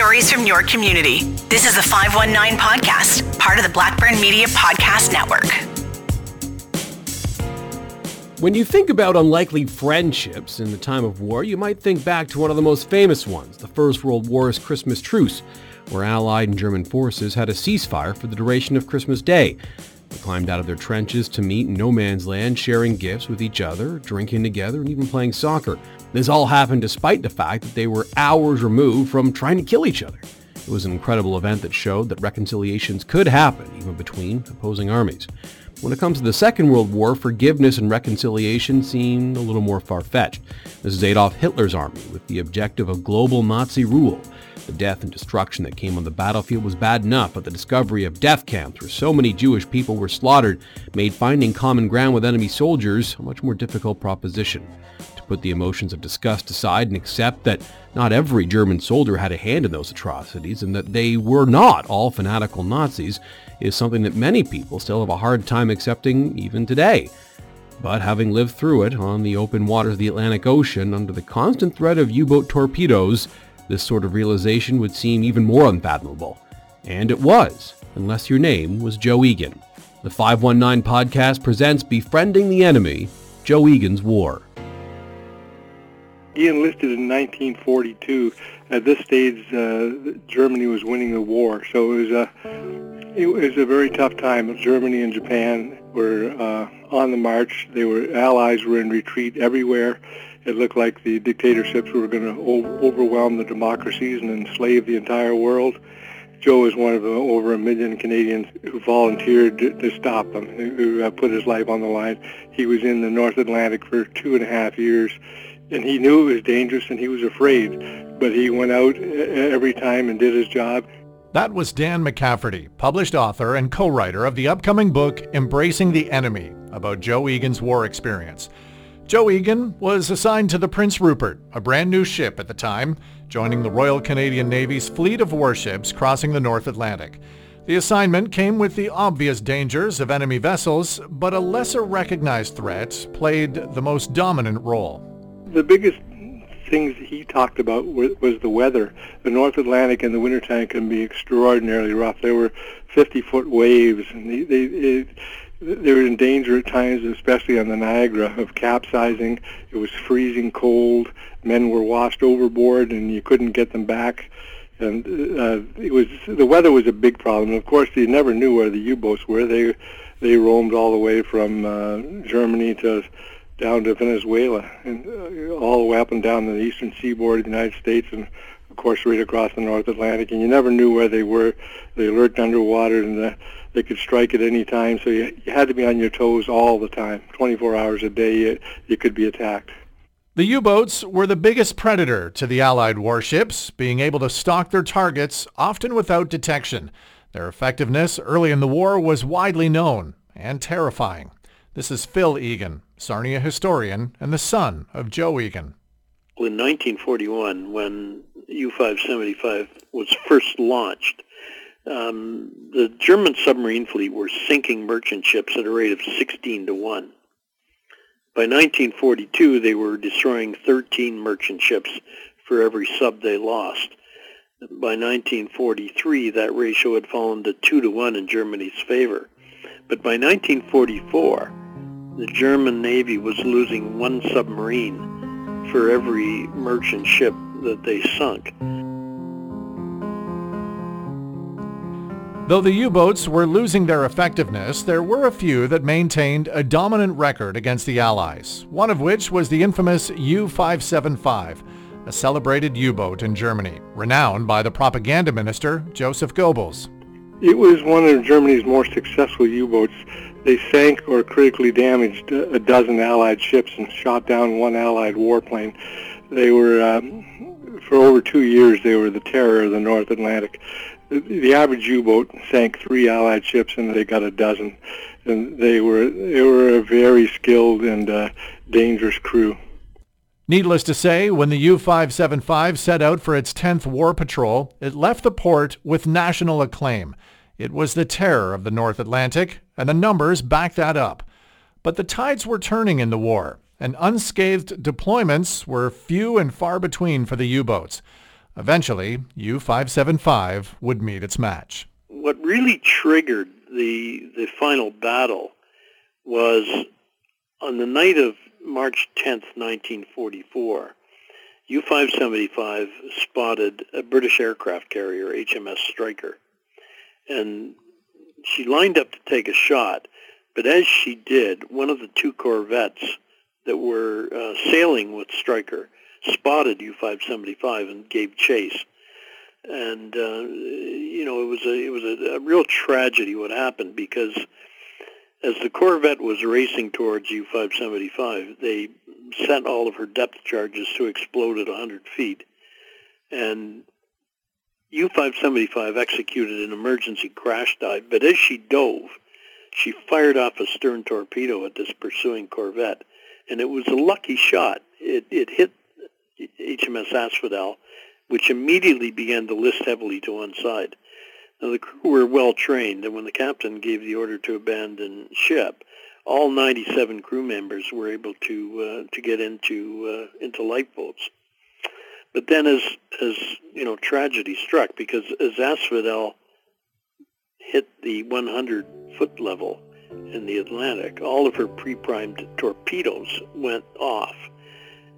stories from your community. This is the 519 Podcast, part of the Blackburn Media Podcast Network. When you think about unlikely friendships in the time of war, you might think back to one of the most famous ones, the First World War's Christmas truce, where Allied and German forces had a ceasefire for the duration of Christmas Day. They climbed out of their trenches to meet in no man's land, sharing gifts with each other, drinking together, and even playing soccer. This all happened despite the fact that they were hours removed from trying to kill each other. It was an incredible event that showed that reconciliations could happen even between opposing armies. When it comes to the Second World War, forgiveness and reconciliation seem a little more far-fetched. This is Adolf Hitler's army with the objective of global Nazi rule. The death and destruction that came on the battlefield was bad enough, but the discovery of death camps where so many Jewish people were slaughtered made finding common ground with enemy soldiers a much more difficult proposition. Put the emotions of disgust aside and accept that not every German soldier had a hand in those atrocities and that they were not all fanatical Nazis is something that many people still have a hard time accepting even today. But having lived through it on the open waters of the Atlantic Ocean under the constant threat of U-boat torpedoes, this sort of realization would seem even more unfathomable. And it was, unless your name was Joe Egan. The 519 podcast presents Befriending the Enemy, Joe Egan's War. He enlisted in 1942. At this stage, uh, Germany was winning the war, so it was a it was a very tough time. Germany and Japan were uh, on the march. They were allies were in retreat everywhere. It looked like the dictatorships were going to overwhelm the democracies and enslave the entire world. Joe was one of the over a million Canadians who volunteered to, to stop them, who, who uh, put his life on the line. He was in the North Atlantic for two and a half years, and he knew it was dangerous and he was afraid, but he went out uh, uh, every time and did his job. That was Dan McCafferty, published author and co-writer of the upcoming book Embracing the Enemy about Joe Egan's war experience. Joe Egan was assigned to the Prince Rupert, a brand new ship at the time, joining the Royal Canadian Navy's fleet of warships crossing the North Atlantic. The assignment came with the obvious dangers of enemy vessels, but a lesser recognized threat played the most dominant role. The biggest things he talked about was, was the weather. The North Atlantic in the wintertime can be extraordinarily rough. There were 50-foot waves, and they, they, it, they were in danger at times, especially on the Niagara, of capsizing. It was freezing cold. Men were washed overboard, and you couldn't get them back. And uh, it was the weather was a big problem. Of course, you never knew where the U-boats were. They they roamed all the way from uh, Germany to down to Venezuela and uh, all the way up and down the eastern seaboard of the United States and of course right across the North Atlantic and you never knew where they were. They lurked underwater and uh, they could strike at any time so you, you had to be on your toes all the time. 24 hours a day you, you could be attacked. The U-boats were the biggest predator to the Allied warships, being able to stalk their targets often without detection. Their effectiveness early in the war was widely known and terrifying. This is Phil Egan, Sarnia historian and the son of Joe Egan. In 1941, when U-575 was first launched, um, the German submarine fleet were sinking merchant ships at a rate of 16 to 1. By 1942, they were destroying 13 merchant ships for every sub they lost. By 1943, that ratio had fallen to 2 to 1 in Germany's favor. But by 1944, the German Navy was losing one submarine for every merchant ship that they sunk. Though the U-boats were losing their effectiveness, there were a few that maintained a dominant record against the Allies, one of which was the infamous U-575, a celebrated U-boat in Germany, renowned by the propaganda minister Joseph Goebbels. It was one of Germany's more successful U-boats. They sank or critically damaged a dozen Allied ships and shot down one Allied warplane. They were, um, for over two years, they were the terror of the North Atlantic. The, the average U-boat sank three Allied ships, and they got a dozen. And they were they were a very skilled and uh, dangerous crew. Needless to say, when the U-575 set out for its 10th war patrol, it left the port with national acclaim. It was the terror of the North Atlantic, and the numbers back that up. But the tides were turning in the war, and unscathed deployments were few and far between for the U-boats. Eventually, U-575 would meet its match. What really triggered the the final battle was on the night of March 10th, 1944. U-575 spotted a British aircraft carrier, HMS Striker, and she lined up to take a shot. But as she did, one of the two corvettes that were uh, sailing with Striker spotted U-575 and gave chase. And uh, you know, it was a it was a, a real tragedy what happened because as the Corvette was racing towards U-575, they sent all of her depth charges to explode at 100 feet, and U-575 executed an emergency crash dive. But as she dove, she fired off a stern torpedo at this pursuing Corvette, and it was a lucky shot. It, it hit HMS Asphodel, which immediately began to list heavily to one side. Now, the crew were well trained, and when the captain gave the order to abandon ship, all 97 crew members were able to uh, to get into uh, into lifeboats. But then, as as you know, tragedy struck because as Asphodel hit the 100 foot level in the Atlantic, all of her pre-primed torpedoes went off,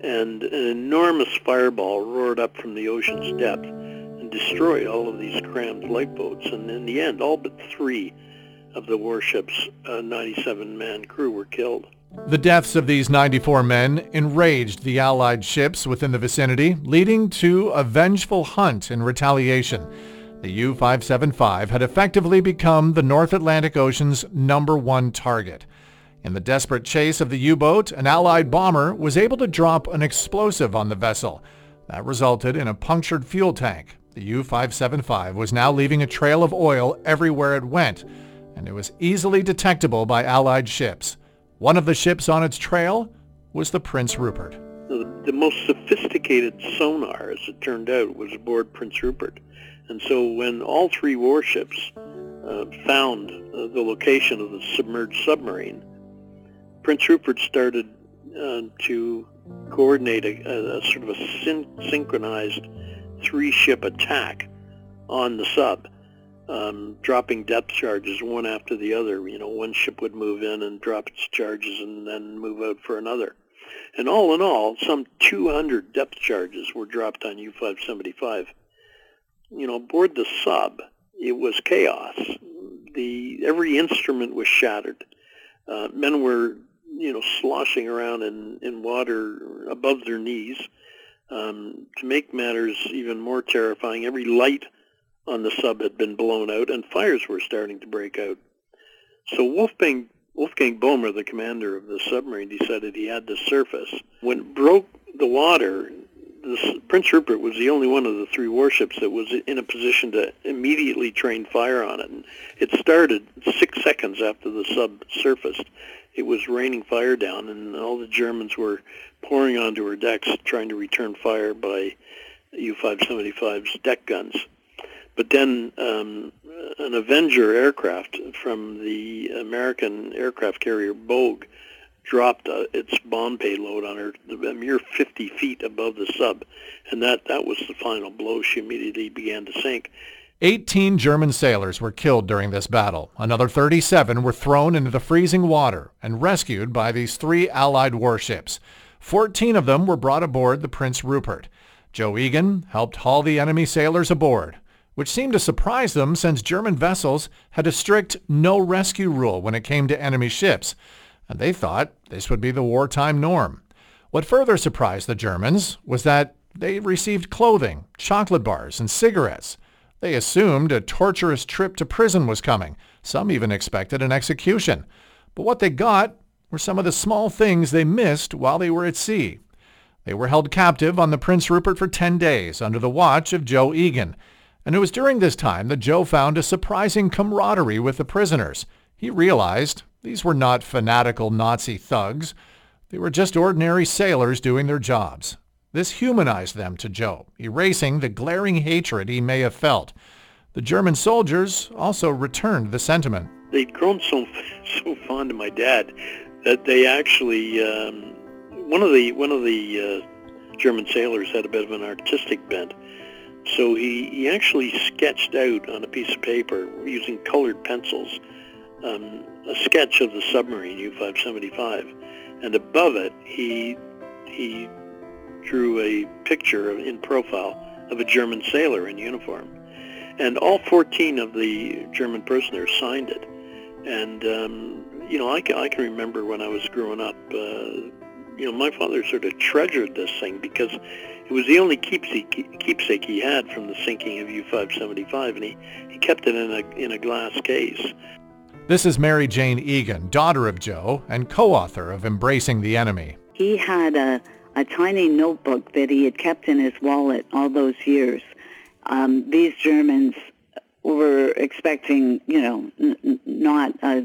and an enormous fireball roared up from the ocean's depth and destroyed all of these crammed lifeboats. And in the end, all but three of the warship's 97-man uh, crew were killed. The deaths of these 94 men enraged the Allied ships within the vicinity, leading to a vengeful hunt in retaliation. The U-575 had effectively become the North Atlantic Ocean's number one target. In the desperate chase of the U-boat, an Allied bomber was able to drop an explosive on the vessel. That resulted in a punctured fuel tank. The U-575 was now leaving a trail of oil everywhere it went, and it was easily detectable by Allied ships. One of the ships on its trail was the Prince Rupert. The, the most sophisticated sonar, as it turned out, was aboard Prince Rupert. And so when all three warships uh, found uh, the location of the submerged submarine, Prince Rupert started uh, to coordinate a, a, a, sort of a syn- synchronized three-ship attack on the sub, um, dropping depth charges one after the other. You know, one ship would move in and drop its charges and then move out for another. And all in all, some 200 depth charges were dropped on U-575 you know, aboard the sub, it was chaos. The every instrument was shattered. Uh, men were, you know, sloshing around in, in water above their knees. Um, to make matters even more terrifying, every light on the sub had been blown out, and fires were starting to break out. So Wolfgang Wolfgang Boehmer, the commander of the submarine, decided he had to surface. When it broke the water, this, Prince Rupert was the only one of the three warships that was in a position to immediately train fire on it. And it started six seconds after the sub surfaced. It was raining fire down, and all the Germans were pouring onto her decks trying to return fire by U-575's deck guns. But then um, an Avenger aircraft from the American aircraft carrier Bogue dropped uh, its bomb payload on her a mere 50 feet above the sub, and that, that was the final blow. She immediately began to sink. 18 German sailors were killed during this battle. Another 37 were thrown into the freezing water and rescued by these three Allied warships. 14 of them were brought aboard the Prince Rupert. Joe Egan helped haul the enemy sailors aboard, which seemed to surprise them since German vessels had a strict no rescue rule when it came to enemy ships and they thought this would be the wartime norm. What further surprised the Germans was that they received clothing, chocolate bars, and cigarettes. They assumed a torturous trip to prison was coming. Some even expected an execution. But what they got were some of the small things they missed while they were at sea. They were held captive on the Prince Rupert for 10 days under the watch of Joe Egan. And it was during this time that Joe found a surprising camaraderie with the prisoners. He realized these were not fanatical Nazi thugs. They were just ordinary sailors doing their jobs. This humanized them to Joe, erasing the glaring hatred he may have felt. The German soldiers also returned the sentiment. They'd grown so so fond of my dad that they actually um, one of the one of the uh, German sailors had a bit of an artistic bent. So he, he actually sketched out on a piece of paper using colored pencils um, a sketch of the submarine U-575, and above it he he drew a picture of, in profile of a German sailor in uniform, and all 14 of the German prisoners signed it. And um, you know, I can, I can remember when I was growing up. Uh, you know, my father sort of treasured this thing because it was the only keepsake, keepsake he had from the sinking of U-575, and he, he kept it in a in a glass case. This is Mary Jane Egan, daughter of Joe and co-author of Embracing the Enemy. He had a, a tiny notebook that he had kept in his wallet all those years. Um, these Germans were expecting, you know, n- not, uh,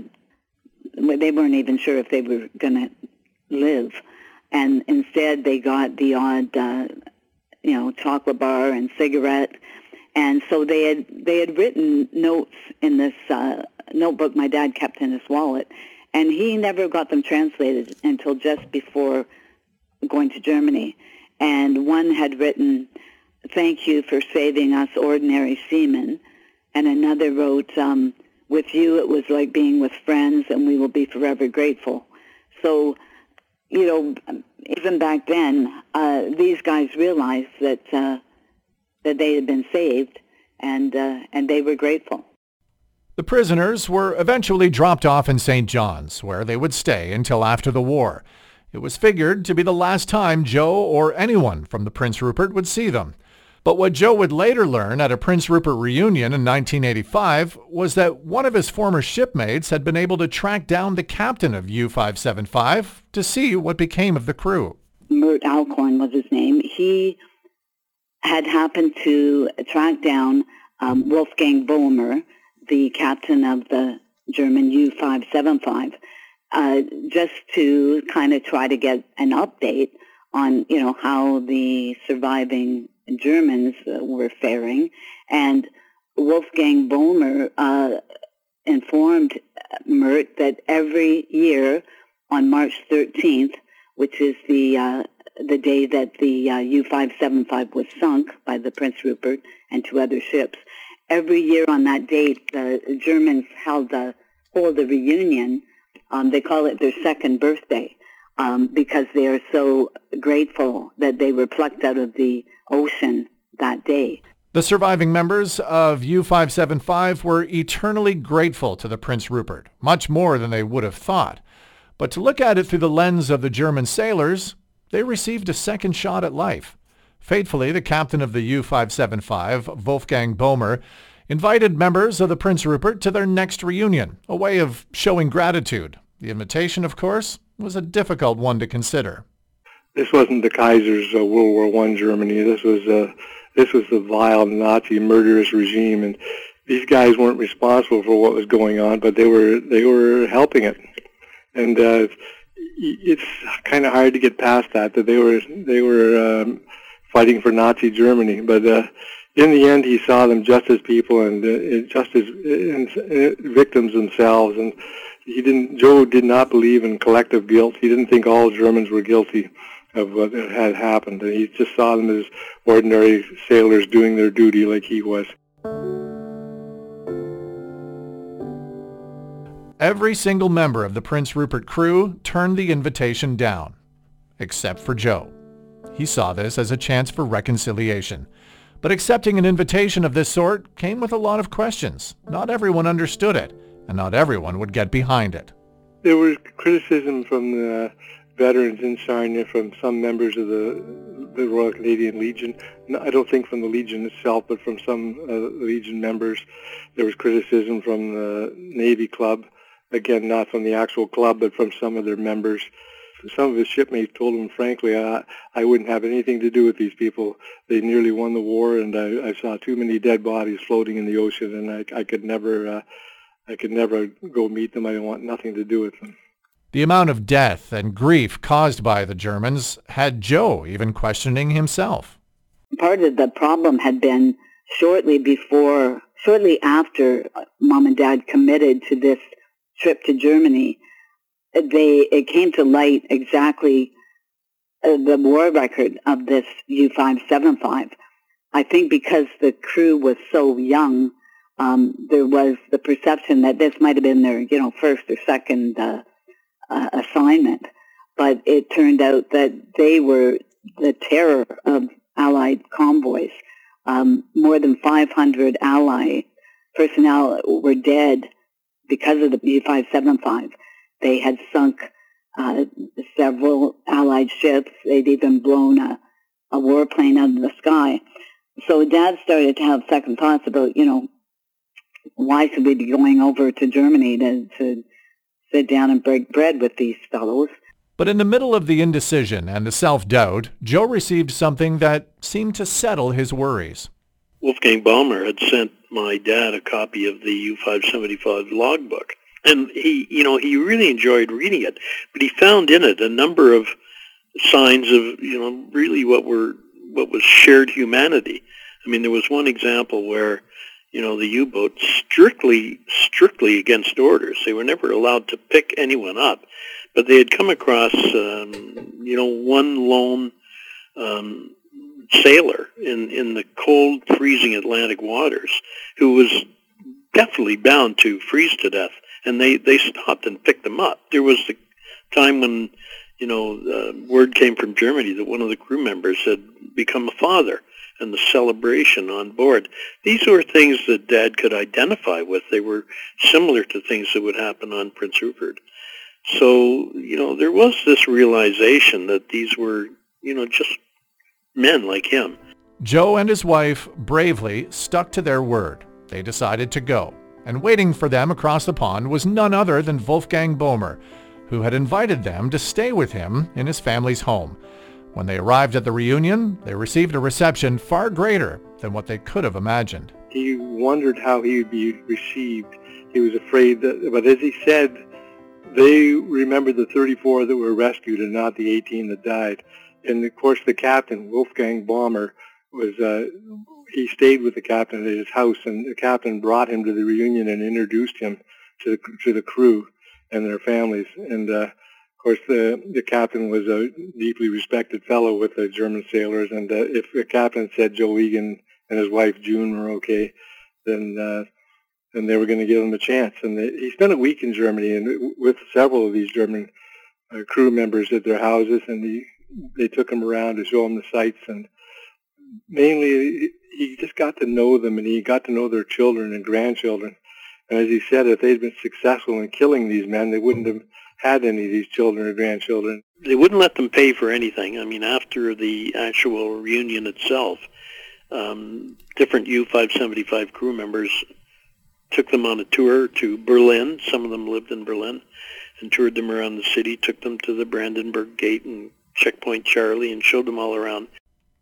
they weren't even sure if they were going to live. And instead they got the odd, uh, you know, chocolate bar and cigarette. And so they had, they had written notes in this uh, notebook my dad kept in his wallet. And he never got them translated until just before going to Germany. And one had written, thank you for saving us ordinary seamen. And another wrote, um, with you it was like being with friends and we will be forever grateful. So, you know, even back then, uh, these guys realized that, uh, that they had been saved and, uh, and they were grateful. The prisoners were eventually dropped off in St. John's, where they would stay until after the war. It was figured to be the last time Joe or anyone from the Prince Rupert would see them. But what Joe would later learn at a Prince Rupert reunion in 1985 was that one of his former shipmates had been able to track down the captain of U-575 to see what became of the crew. Mert Alcorn was his name. He had happened to track down um, Wolfgang Boehmer, the captain of the German U-575, uh, just to kind of try to get an update on, you know, how the surviving Germans uh, were faring. And Wolfgang Boehmer uh, informed Mert that every year on March 13th, which is the uh, the day that the uh, U-575 was sunk by the Prince Rupert and two other ships, every year on that date, the Germans held a hold a reunion. Um, they call it their second birthday um, because they are so grateful that they were plucked out of the ocean that day. The surviving members of U-575 were eternally grateful to the Prince Rupert, much more than they would have thought. But to look at it through the lens of the German sailors, they received a second shot at life. Fatefully, the captain of the U-575, Wolfgang Boehmer, invited members of the Prince Rupert to their next reunion, a way of showing gratitude. The invitation, of course, was a difficult one to consider. This wasn't the Kaiser's uh, World War One Germany. This was uh, this was the vile Nazi murderous regime, and these guys weren't responsible for what was going on, but they were they were helping it, and uh, it's kind of hard to get past that that they were they were um, fighting for Nazi Germany, but. Uh, in the end, he saw them just as people and uh, just as uh, victims themselves. And he didn't. Joe did not believe in collective guilt. He didn't think all Germans were guilty of what had happened. And he just saw them as ordinary sailors doing their duty like he was. Every single member of the Prince Rupert crew turned the invitation down, except for Joe. He saw this as a chance for reconciliation. But accepting an invitation of this sort came with a lot of questions. Not everyone understood it, and not everyone would get behind it. There was criticism from the veterans in Sarnia, from some members of the, the Royal Canadian Legion. I don't think from the Legion itself, but from some uh, Legion members. There was criticism from the Navy Club. Again, not from the actual club, but from some of their members some of his shipmates told him frankly, I, I wouldn't have anything to do with these people. They nearly won the war, and I, I saw too many dead bodies floating in the ocean, and I, I could never, uh, I could never go meet them. I want nothing to do with them. The amount of death and grief caused by the Germans had Joe even questioning himself. Part of the problem had been shortly before, shortly after mom and dad committed to this trip to Germany, they it came to light exactly uh, the war record of this U-575. I think because the crew was so young, um, there was the perception that this might have been their, you know, first or second uh, uh, assignment. But it turned out that they were the terror of Allied convoys. Um, more than 500 Allied personnel were dead because of the U-575. They had sunk uh, several Allied ships. They'd even blown a, a warplane out of the sky. So Dad started to have second thoughts about, you know, why should we be going over to Germany to, to sit down and break bread with these fellows? But in the middle of the indecision and the self-doubt, Joe received something that seemed to settle his worries. Wolfgang Boehmer had sent my dad a copy of the U-575 logbook. And he, you know, he really enjoyed reading it, but he found in it a number of signs of, you know, really what were what was shared humanity. I mean, there was one example where, you know, the U-boat strictly strictly against orders. They were never allowed to pick anyone up, but they had come across, um, you know, one lone um, sailor in in the cold, freezing Atlantic waters who was definitely bound to freeze to death, and they they stopped and picked them up. There was the time when you know uh, word came from Germany that one of the crew members had become a father, and the celebration on board. These were things that Dad could identify with. They were similar to things that would happen on Prince Rupert. So you know there was this realization that these were you know just men like him. Joe and his wife bravely stuck to their word. They decided to go, and waiting for them across the pond was none other than Wolfgang Boehmer, who had invited them to stay with him in his family's home. When they arrived at the reunion, they received a reception far greater than what they could have imagined. He wondered how he would be received. He was afraid that, but as he said, they remembered the 34 that were rescued and not the 18 that died and of course the captain Wolfgang Boehmer was uh, he stayed with the captain at his house, and the captain brought him to the reunion and introduced him to the to the crew and their families. And uh, course, the the captain was a deeply respected fellow with the German sailors. And uh, if the captain said Joe Egan and his wife June were okay, then uh, then they were going to give him a chance. And they, he spent a week in Germany and with several of these German uh, crew members at their houses, and he they took him around to show him the sights and mainly he just got to know them and he got to know their children and grandchildren. And as he said, if they'd been successful in killing these men, they wouldn't have had any of these children or grandchildren. They wouldn't let them pay for anything. I mean, after the actual reunion itself, um, different U-575 crew members took them on a tour to Berlin. Some of them lived in Berlin and toured them around the city, took them to the Brandenburg Gate and Checkpoint Charlie and showed them all around.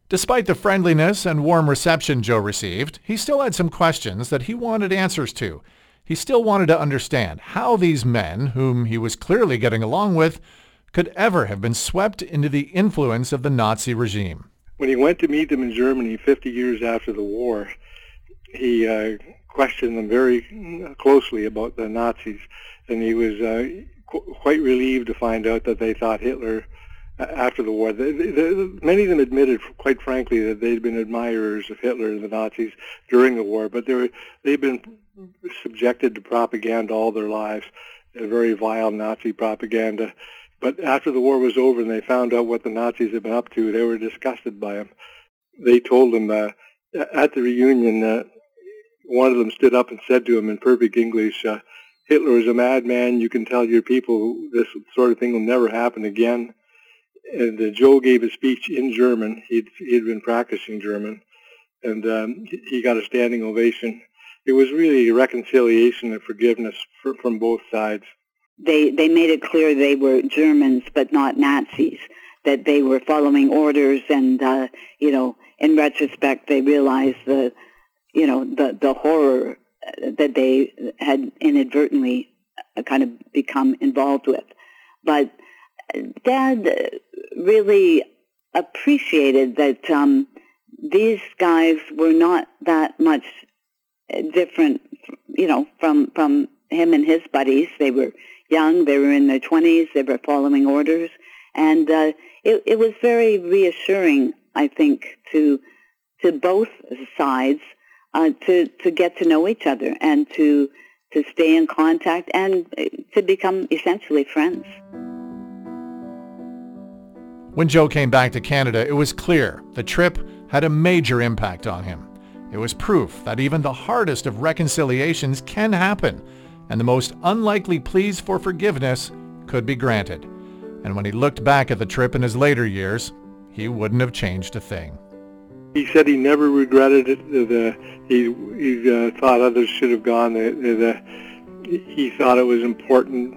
Despite the friendliness and warm reception Joe received, he still had some questions that he wanted answers to. He still wanted to understand how these men, whom he was clearly getting along with, could ever have been swept into the influence of the Nazi regime. When he went to meet them in Germany 50 years after the war, he uh, questioned them very closely about the Nazis, and he was uh, qu- quite relieved to find out that they thought Hitler after the war. The, the, the, many of them admitted, quite frankly, that they'd been admirers of Hitler and the Nazis during the war, but they were, they'd been subjected to propaganda all their lives, very vile Nazi propaganda. But after the war was over and they found out what the Nazis had been up to, they were disgusted by him. They told him uh, at the reunion, uh, one of them stood up and said to him in perfect English, uh, Hitler is a madman. You can tell your people this sort of thing will never happen again and uh, Joe gave a speech in German. He'd he'd been practicing German, and um, he got a standing ovation. It was really reconciliation and forgiveness for, from both sides. They they made it clear they were Germans, but not Nazis. That they were following orders, and uh, you know, in retrospect, they realized the you know the the horror that they had inadvertently uh, kind of become involved with, but Dad really appreciated that um, these guys were not that much different, you know, from from him and his buddies. They were young. They were in their twenties. They were following orders, and uh, it, it was very reassuring, I think, to to both sides uh, to to get to know each other and to to stay in contact and to become essentially friends. When Joe came back to Canada, it was clear the trip had a major impact on him. It was proof that even the hardest of reconciliations can happen, and the most unlikely pleas for forgiveness could be granted. And when he looked back at the trip in his later years, he wouldn't have changed a thing. He said he never regretted it. The, the he he uh, thought others should have gone. The, the, he thought it was important.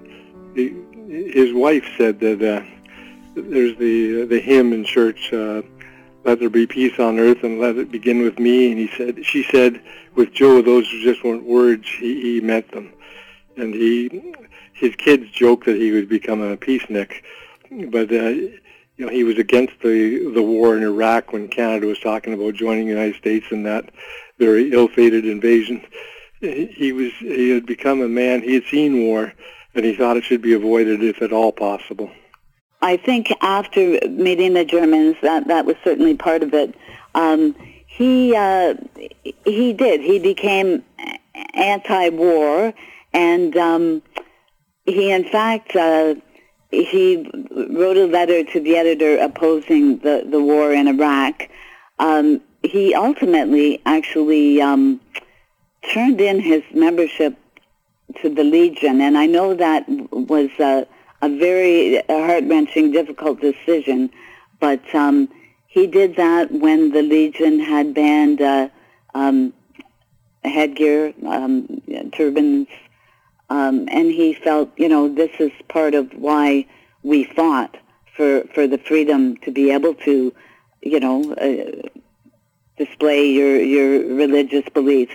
He, his wife said that uh, there's the the hymn in church. Uh, let there be peace on earth and let it begin with me. And he said, she said, with Joe, those just weren't words. He, he meant them. And he, his kids joked that he would become a peacenik, but uh, you know he was against the the war in Iraq when Canada was talking about joining the United States in that very ill-fated invasion. He was he had become a man. He had seen war, and he thought it should be avoided if at all possible. I think after meeting the Germans, that that was certainly part of it. Um, he uh, he did. He became anti-war, and um, he, in fact, uh, he wrote a letter to the editor opposing the the war in Iraq. Um, he ultimately actually um, turned in his membership to the Legion, and I know that was. Uh, a very heart-wrenching, difficult decision. But um, he did that when the Legion had banned uh, um, headgear, um, turbans, um, and he felt, you know, this is part of why we fought for for the freedom to be able to, you know, uh, display your your religious beliefs.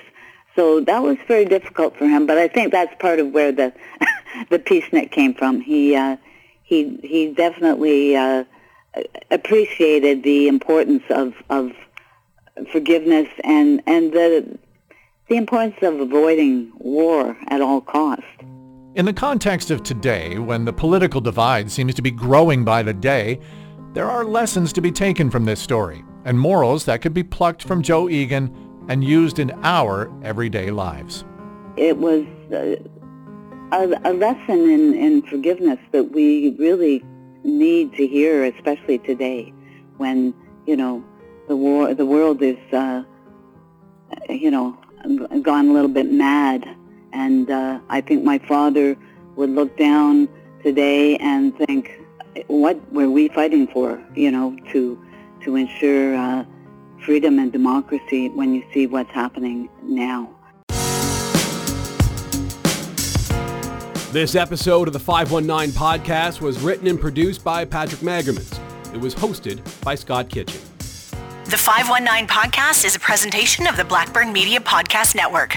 So that was very difficult for him, but I think that's part of where the the peacenik came from. He uh, he he definitely uh, appreciated the importance of of forgiveness and and the the importance of avoiding war at all costs. In the context of today, when the political divide seems to be growing by the day, there are lessons to be taken from this story and morals that could be plucked from Joe Egan and used in our everyday lives. It was uh, a, a lesson in, in forgiveness that we really need to hear, especially today, when you know the war, the world is, uh, you know, gone a little bit mad, and uh, I think my father would look down today and think, what were we fighting for? You know, to to ensure uh, freedom and democracy when you see what's happening now. This episode of the 519 podcast was written and produced by Patrick Magermans. It was hosted by Scott Kitchen. The 519 podcast is a presentation of the Blackburn Media Podcast Network.